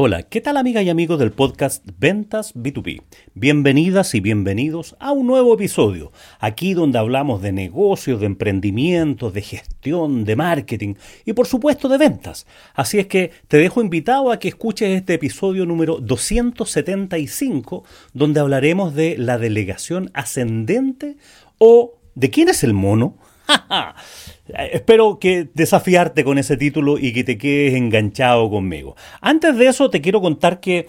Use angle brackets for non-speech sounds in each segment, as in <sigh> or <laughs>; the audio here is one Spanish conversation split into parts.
Hola, ¿qué tal amiga y amigos del podcast Ventas B2B? Bienvenidas y bienvenidos a un nuevo episodio, aquí donde hablamos de negocios, de emprendimientos, de gestión, de marketing y por supuesto de ventas. Así es que te dejo invitado a que escuches este episodio número 275, donde hablaremos de la delegación ascendente o de quién es el mono. <laughs> Espero que desafiarte con ese título y que te quedes enganchado conmigo. Antes de eso, te quiero contar que,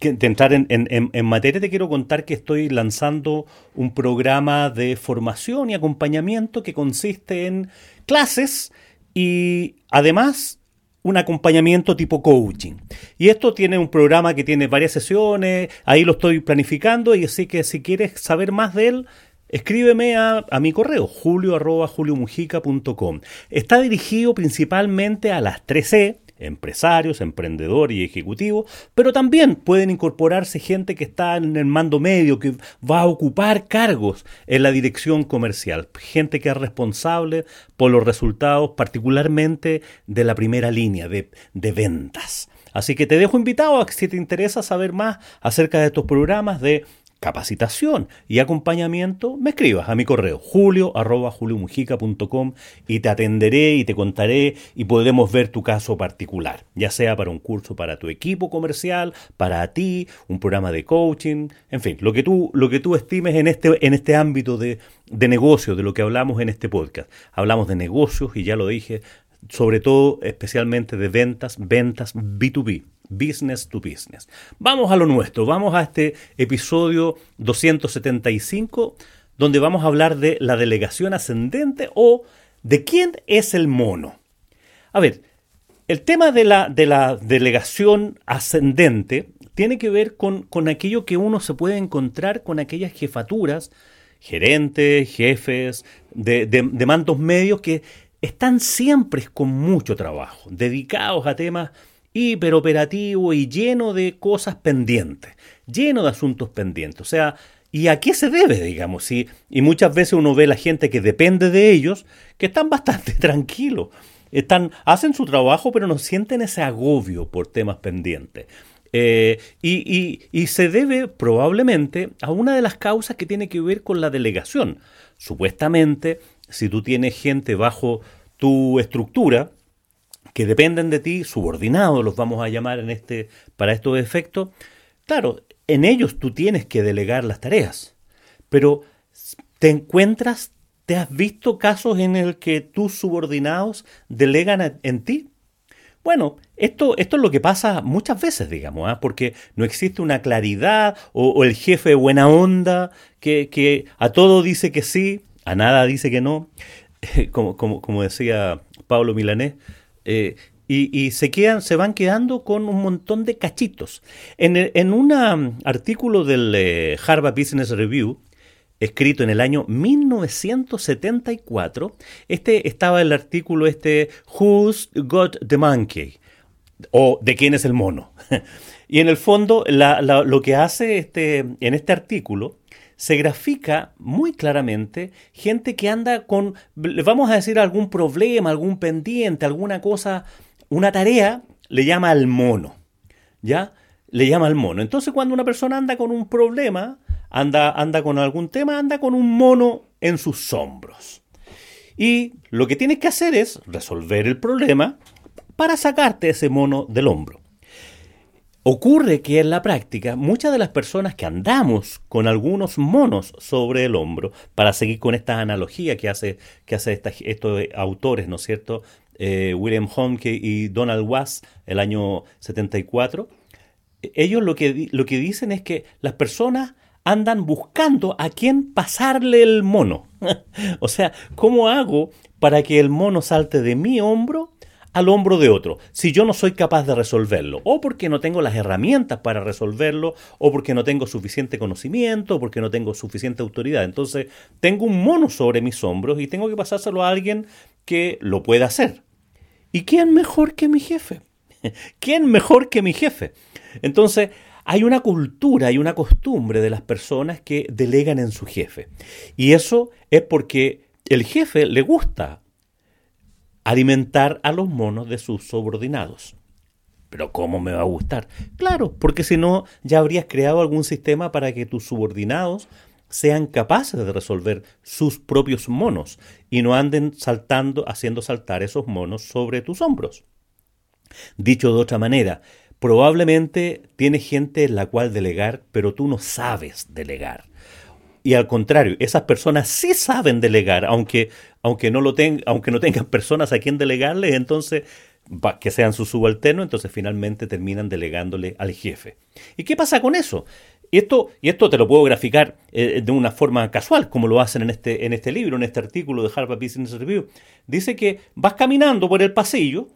de entrar en, en, materia, te quiero contar que estoy lanzando un programa de formación y acompañamiento que consiste en clases y además un acompañamiento tipo coaching. Y esto tiene un programa que tiene varias sesiones, ahí lo estoy planificando y así que si quieres saber más de él, Escríbeme a, mi correo julio arroba Está dirigido principalmente a las 3E, empresarios, emprendedores y ejecutivos, pero también pueden incorporarse gente que está en el mando medio, que va a ocupar cargos en la dirección comercial, gente que es responsable por los resultados particularmente de la primera línea de, de ventas. Así que te dejo invitado a que si te interesa saber más acerca de estos programas de capacitación y acompañamiento, me escribas a mi correo julio y te atenderé y te contaré y podremos ver tu caso particular, ya sea para un curso para tu equipo comercial, para ti, un programa de coaching, en fin, lo que tú, lo que tú estimes en este, en este ámbito de, de negocio, de lo que hablamos en este podcast. Hablamos de negocios y ya lo dije, sobre todo especialmente de ventas, ventas B2B business to business. Vamos a lo nuestro, vamos a este episodio 275 donde vamos a hablar de la delegación ascendente o de quién es el mono. A ver, el tema de la, de la delegación ascendente tiene que ver con, con aquello que uno se puede encontrar con aquellas jefaturas, gerentes, jefes de, de, de mandos medios que están siempre con mucho trabajo, dedicados a temas hiperoperativo y lleno de cosas pendientes, lleno de asuntos pendientes. O sea, ¿y a qué se debe, digamos? Y, muchas veces uno ve a la gente que depende de ellos, que están bastante <laughs> tranquilos. Están, hacen su trabajo, pero no sienten ese agobio por temas pendientes. Eh, y, se debe probablemente a una de las causas que tiene que ver con la delegación. Supuestamente, si tú tienes gente bajo tu estructura, que dependen de ti, subordinados los vamos a llamar en este, para estos efectos, claro, en ellos tú tienes que delegar las tareas, pero te encuentras, te has visto casos en el que tus subordinados delegan en ti. Bueno, esto, esto es lo que pasa muchas veces, digamos, ¿ah? porque no existe una claridad o, el jefe buena onda que, que, a todo dice que sí, a nada dice que no. <laughs> Como, como, como decía Pablo Milanés, eh, y, se, quedan, se van quedando con un montón de cachitos. En, un um, artículo del eh, Harvard Business Review, escrito en el año 1974, este estaba el artículo este Who's Got the Monkey? o ¿De quién es el mono? <laughs> y en el fondo lo que hace este, en este artículo se grafica muy claramente gente que anda con, le vamos a decir, algún problema, algún pendiente, alguna cosa, una tarea, le llama al mono. ¿Ya? Le llama al mono. Entonces cuando una persona anda con un problema, anda, anda con algún tema, anda con un mono en sus hombros. Y lo que tienes que hacer es resolver el problema para sacarte ese mono del hombro. Ocurre que en la práctica muchas de las personas que andamos con algunos monos sobre el hombro, para seguir con esta analogía que hace, que hace estos autores, ¿no es cierto? Eh, William Honke y Donald Was, el año 74, ellos lo que, lo que dicen es que las personas andan buscando a quién pasarle el mono. <laughs> o sea, ¿cómo hago para que el mono salte de mi hombro al hombro de otro si yo no soy capaz de resolverlo, o porque no tengo las herramientas para resolverlo, o porque no tengo suficiente conocimiento, o porque no tengo suficiente autoridad. Entonces, tengo un mono sobre mis hombros y tengo que pasárselo a alguien que lo pueda hacer. ¿Y quién mejor que mi jefe? <laughs> ¿Quién mejor que mi jefe? Entonces, hay una cultura, hay una costumbre de las personas que delegan en su jefe. Y eso es porque el jefe le gusta alimentar a los monos de sus subordinados. Pero ¿cómo me va a gustar? Claro, porque si no, ya habrías creado algún sistema para que tus subordinados sean capaces de resolver sus propios monos y no anden saltando, haciendo saltar esos monos sobre tus hombros. Dicho de otra manera, probablemente tienes gente en la cual delegar, pero tú no sabes delegar. Y al contrario, esas personas sí saben delegar, aunque, aunque, no, lo aunque no tengan <laughs> personas a quien delegarle, entonces que sean sus subalternos, entonces finalmente terminan delegándole al jefe. ¿Y qué pasa con eso? Y esto, y esto te lo puedo graficar eh, de una forma casual, como lo hacen en este, en este libro, en este artículo de Harvard Business Review. Dice que vas caminando por el pasillo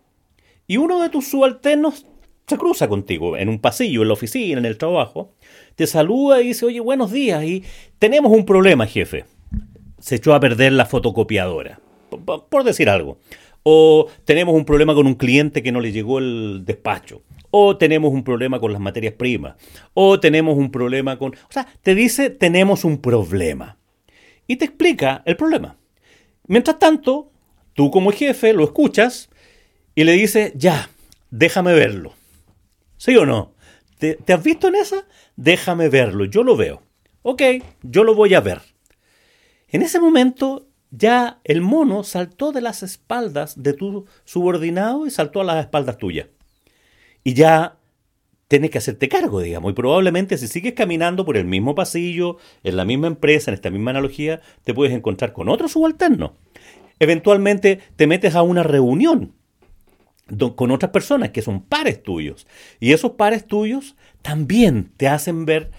y uno de tus subalternos se cruza contigo en un pasillo, en la oficina, en el trabajo, te saluda y dice, oye, buenos días, y tenemos un problema, jefe. Se echó a perder la fotocopiadora, por decir algo. O tenemos un problema con un cliente que no le llegó el despacho. O tenemos un problema con las materias primas. O tenemos un problema con... O sea, te dice, tenemos un problema. Y te explica el problema. Mientras tanto, tú como jefe lo escuchas y le dices, ya, déjame verlo. ¿Sí o no? ¿Te, has visto en esa? Déjame verlo, yo lo veo. Ok, yo lo voy a ver. En ese momento ya el mono saltó de las espaldas de tu subordinado y saltó a las espaldas tuyas. Y ya tienes que hacerte cargo, digamos. Y probablemente si sigues caminando por el mismo pasillo, en la misma empresa, en esta misma analogía, te puedes encontrar con otro subalterno. Eventualmente te metes a una reunión con otras personas que son pares tuyos. Y esos pares tuyos también te hacen ver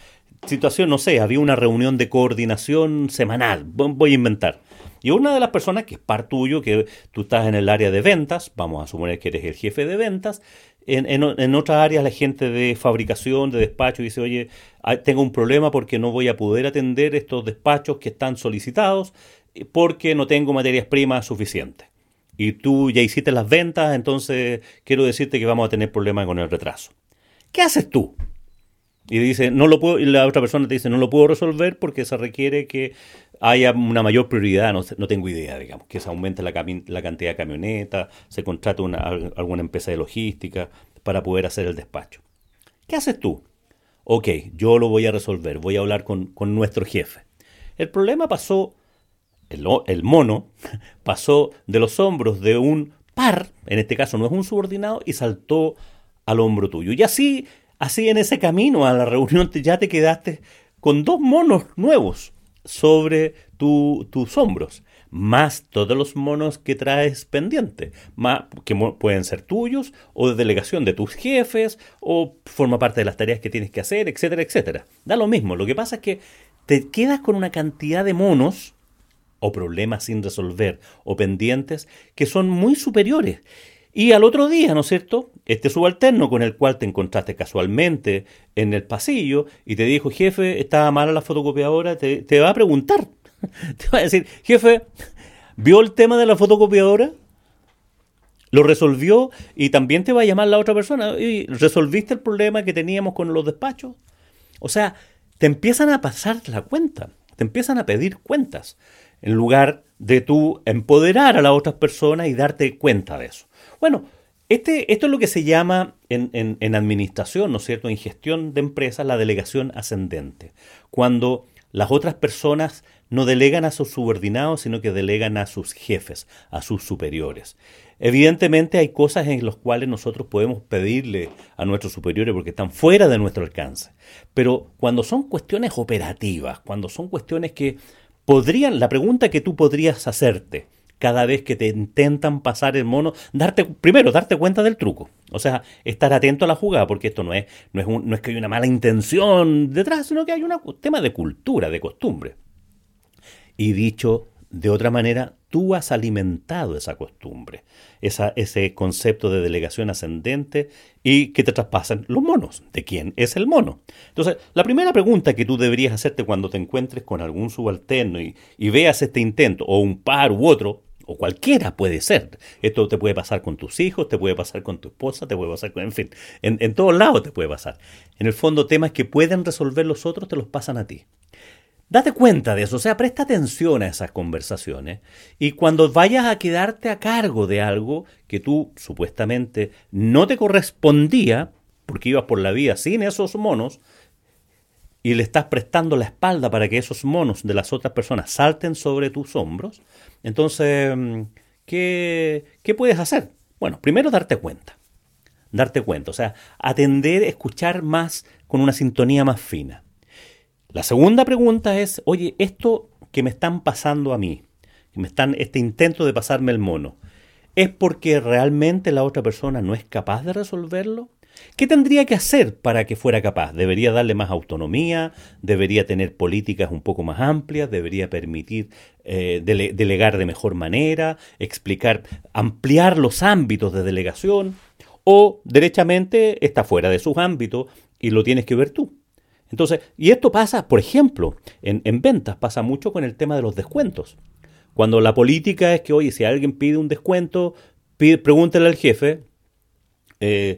situación, no sé, había una reunión de coordinación semanal, voy a inventar. Y una de las personas que es par tuyo, que tú estás en el área de ventas, vamos a suponer que eres el jefe de ventas, en, en, otras áreas la gente de fabricación, de despacho, dice, oye, tengo un problema porque no voy a poder atender estos despachos que están solicitados porque no tengo materias primas suficientes y tú ya hiciste las ventas, entonces quiero decirte que vamos a tener problemas con el retraso. ¿Qué haces tú? Y dice, no lo puedo, y la otra persona te dice, no lo puedo resolver porque se requiere que haya una mayor prioridad, no, tengo idea, digamos, que se aumente la, la cantidad de camionetas, se contrate una, alguna empresa de logística para poder hacer el despacho. ¿Qué haces tú? Ok, yo lo voy a resolver, voy a hablar con nuestro jefe. El problema pasó el, mono pasó de los hombros de un par, en este caso no es un subordinado, y saltó al hombro tuyo. Y así, así en ese camino a la reunión ya te quedaste con dos monos nuevos sobre tus hombros, más todos los monos que traes pendientes, más, que pueden ser tuyos o de delegación de tus jefes o forma parte de las tareas que tienes que hacer, etcétera, etcétera. Da lo mismo, lo que pasa es que te quedas con una cantidad de monos o problemas sin resolver o pendientes que son muy superiores. Y al otro día, ¿no es cierto? Este subalterno con el cual te encontraste casualmente en el pasillo y te dijo, jefe, estaba mala la fotocopiadora, te, va a preguntar. <laughs> te va a decir, jefe, ¿vio el tema de la fotocopiadora? Lo resolvió y también te va a llamar la otra persona. ¿Y resolviste el problema que teníamos con los despachos? O sea, te empiezan a pasar la cuenta, te empiezan a pedir cuentas en lugar de tú empoderar a las otras personas y darte cuenta de eso. Bueno, este, esto es lo que se llama en, en, administración, ¿no es cierto?, en gestión de empresas, la delegación ascendente. Cuando las otras personas no delegan a sus subordinados, sino que delegan a sus jefes, a sus superiores. Evidentemente hay cosas en las cuales nosotros podemos pedirle a nuestros superiores porque están fuera de nuestro alcance. Pero cuando son cuestiones operativas, cuando son cuestiones que podrían, la pregunta que tú podrías hacerte cada vez que te intentan pasar el mono, darte, primero, darte cuenta del truco. O sea, estar atento a la jugada, porque esto no es, no es, no es que hay una mala intención detrás, sino que hay un tema de cultura, de costumbre. Y dicho de otra manera, tú has alimentado esa costumbre, ese concepto de delegación ascendente y que te traspasan los monos. ¿De quién es el mono? Entonces, la primera pregunta que tú deberías hacerte cuando te encuentres con algún subalterno y, veas este intento, o un par u otro, o cualquiera puede ser. Esto te puede pasar con tus hijos, te puede pasar con tu esposa, te puede pasar con, en fin, en, en todos lados te puede pasar. En el fondo, temas que pueden resolver los otros te los pasan a ti. Date cuenta de eso, o sea, presta atención a esas conversaciones y cuando vayas a quedarte a cargo de algo que tú supuestamente no te correspondía, porque ibas por la vida sin esos monos, y le estás prestando la espalda para que esos monos de las otras personas salten sobre tus hombros, entonces, mm, ¿qué, qué puedes hacer? Bueno, primero darte cuenta, darte cuenta, o sea, atender, escuchar más con una sintonía más fina. La segunda pregunta es, oye, esto que me están pasando a mí, que me están, este intento de pasarme el mono, ¿es porque realmente la otra persona no es capaz de resolverlo? ¿Qué tendría que hacer para que fuera capaz? ¿Debería darle más autonomía? ¿Debería tener políticas un poco más amplias? ¿Debería permitir eh, delegar de mejor manera? ¿Explicar, ampliar los ámbitos de delegación? ¿O derechamente está fuera de sus ámbitos y lo tienes que ver tú? Entonces, y esto pasa, por ejemplo, en, ventas, pasa mucho con el tema de los descuentos. Cuando la política es que, oye, si alguien pide un descuento, pregúntele al jefe eh,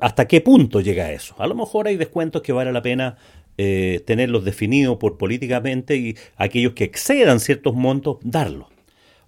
hasta qué punto llega eso. A lo mejor hay descuentos que vale la pena eh, tenerlos definidos por políticamente y aquellos que excedan ciertos montos, darlos.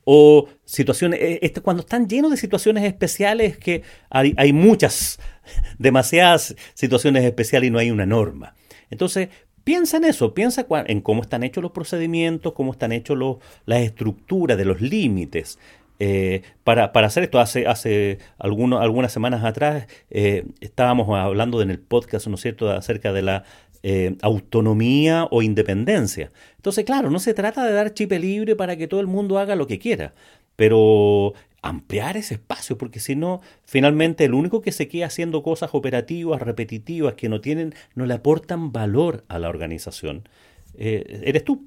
O situaciones, eh, este, cuando están llenos de situaciones especiales, que hay, hay muchas, <laughs> demasiadas situaciones especiales y no hay una norma. Entonces, piensa en eso, piensa en cómo están hechos los procedimientos, cómo están hechos los, las estructuras de los límites. Eh, para, hacer esto, hace, hace algunas semanas atrás eh, estábamos hablando en el podcast, ¿no es cierto?, acerca de la eh, autonomía o independencia. Entonces, claro, no se trata de dar chip libre para que todo el mundo haga lo que quiera, pero ampliar ese espacio, porque si no, finalmente el único que se queda haciendo cosas operativas, repetitivas, que no tienen, no le aportan valor a la organización, eh, eres tú.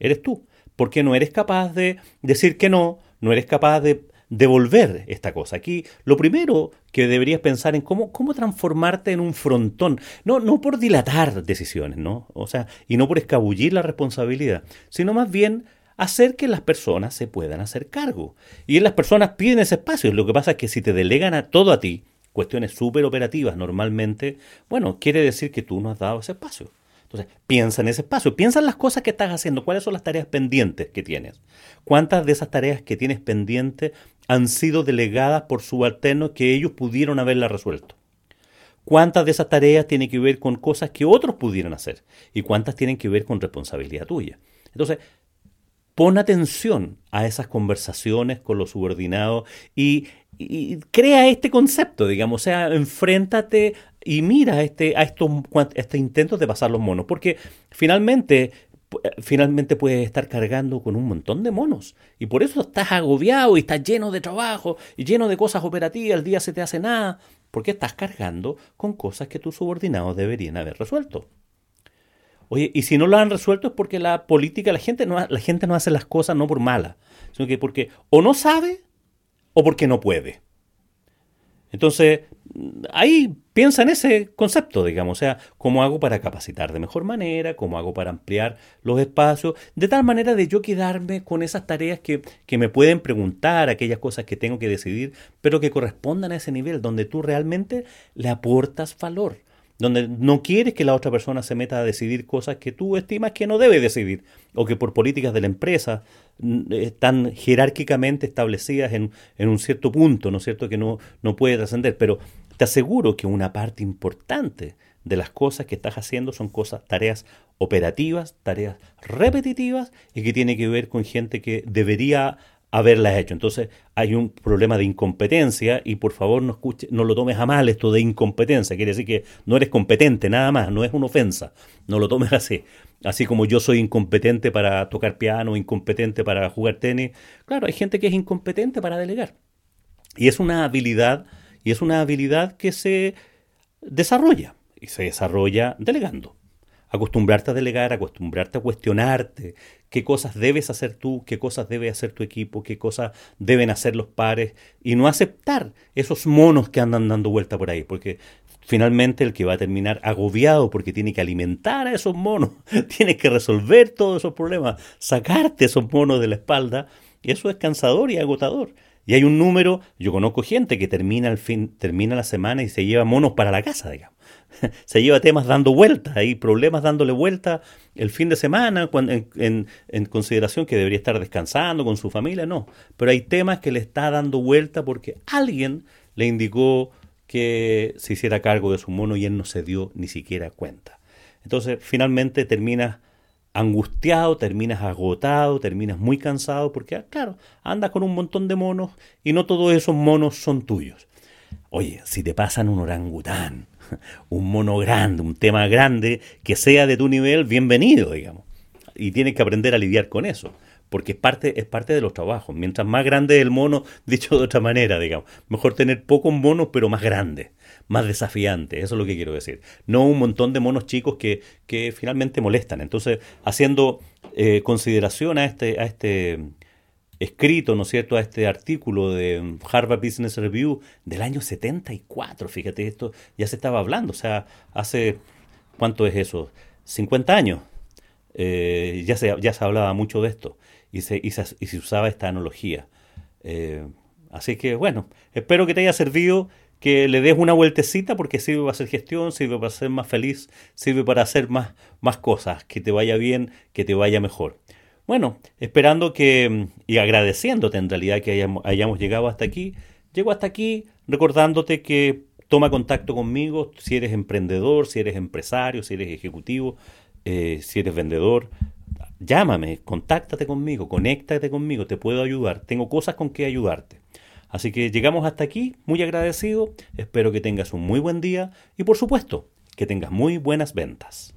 Eres tú. Porque no eres capaz de decir que no, no eres capaz de devolver esta cosa. Aquí lo primero que deberías pensar en cómo, cómo transformarte en un frontón, no, no por dilatar decisiones, ¿no? O sea, y no por escabullir la responsabilidad, sino más bien hacer que las personas se puedan hacer cargo. Y las personas piden ese espacio. Lo que pasa es que si te delegan a todo a ti, cuestiones súper operativas normalmente, bueno, quiere decir que tú no has dado ese espacio. Entonces, piensa en ese espacio, piensa en las cosas que estás haciendo, cuáles son las tareas pendientes que tienes. ¿Cuántas de esas tareas que tienes pendientes han sido delegadas por subalternos que ellos pudieron haberlas resuelto? ¿Cuántas de esas tareas tienen que ver con cosas que otros pudieran hacer? ¿Y cuántas tienen que ver con responsabilidad tuya? Entonces, pon atención a esas conversaciones con los subordinados y, crea este concepto, digamos, o sea, enfréntate y mira este, a estos, este intentos de pasar los monos, porque finalmente finalmente puedes estar cargando con un montón de monos. Y por eso estás agobiado y estás lleno de trabajo y lleno de cosas operativas, el día se te hace nada, porque estás cargando con cosas que tus subordinados deberían haber resuelto. Oye, y si no lo han resuelto es porque la política, la gente no, la gente no hace las cosas no por mala, sino que porque o no sabe o porque no puede. Entonces, ahí piensa en ese concepto, digamos, o sea, cómo hago para capacitar de mejor manera, cómo hago para ampliar los espacios, de tal manera de yo quedarme con esas tareas que, que me pueden preguntar, aquellas cosas que tengo que decidir, pero que correspondan a ese nivel, donde tú realmente le aportas valor donde no quieres que la otra persona se meta a decidir cosas que tú estimas que no debe decidir, o que por políticas de la empresa mm, están jerárquicamente establecidas en, un cierto punto, ¿no es cierto?, que no, no puede trascender. Pero te aseguro que una parte importante de las cosas que estás haciendo son cosas, tareas operativas, tareas repetitivas y que tiene que ver con gente que debería haberlas hecho. Entonces hay un problema de incompetencia y por favor no, escuche, no lo tomes a mal esto de incompetencia. Quiere decir que no eres competente, nada más, no es una ofensa. No lo tomes así. Así como yo soy incompetente para tocar piano, incompetente para jugar tenis. Claro, hay gente que es incompetente para delegar. Y es una habilidad, y es una habilidad que se desarrolla. Y se desarrolla delegando acostumbrarte a delegar, acostumbrarte a cuestionarte qué cosas debes hacer tú, qué cosas debe hacer tu equipo, qué cosas deben hacer los pares y no aceptar esos monos que andan dando vuelta por ahí, porque finalmente el que va a terminar agobiado porque tiene que alimentar a esos monos, <laughs> tiene que resolver todos esos problemas, sacarte esos monos de la espalda, y eso es cansador y agotador. Y hay un número, yo conozco gente que termina el fin, termina la semana y se lleva monos para la casa, digamos. <laughs> se lleva temas dando vueltas, hay problemas dándole vuelta el fin de semana cuando, en, en, consideración que debería estar descansando con su familia, no, pero hay temas que le está dando vuelta porque alguien le indicó que se hiciera cargo de su mono y él no se dio ni siquiera cuenta. Entonces, finalmente terminas angustiado, terminas agotado, terminas muy cansado porque, ah, claro, andas con un montón de monos y no todos esos monos son tuyos. Oye, si te pasan un orangután, <laughs> un mono grande, un tema grande, que sea de tu nivel, bienvenido, digamos. Y tienes que aprender a lidiar con eso, porque es parte, es parte de los trabajos. Mientras más grande el mono, <laughs> dicho de otra manera, digamos, mejor tener pocos monos, pero más grandes, más desafiantes, eso es lo que quiero decir. No un montón de monos chicos que, que finalmente molestan. Entonces, haciendo eh, consideración a este, a este escrito, ¿no es cierto?, a este artículo de Harvard Business Review del año 74. Fíjate, esto ya se estaba hablando, o sea, hace, ¿cuánto es eso? 50 años. Eh, ya, se, ya se hablaba mucho de esto y se, y se, usaba esta analogía. Eh, así que, bueno, espero que te haya servido que le des una vueltecita porque sirve para hacer gestión, sirve para ser más feliz, sirve para hacer más, más cosas, que te vaya bien, que te vaya mejor. Bueno, esperando que y agradeciéndote en realidad que hayamos, llegado hasta aquí, llego hasta aquí recordándote que toma contacto conmigo si eres emprendedor, si eres empresario, si eres ejecutivo, eh, si eres vendedor. Llámame, contáctate conmigo, conéctate conmigo, te puedo ayudar, tengo cosas con que ayudarte. Así que llegamos hasta aquí, muy agradecido, espero que tengas un muy buen día y por supuesto que tengas muy buenas ventas.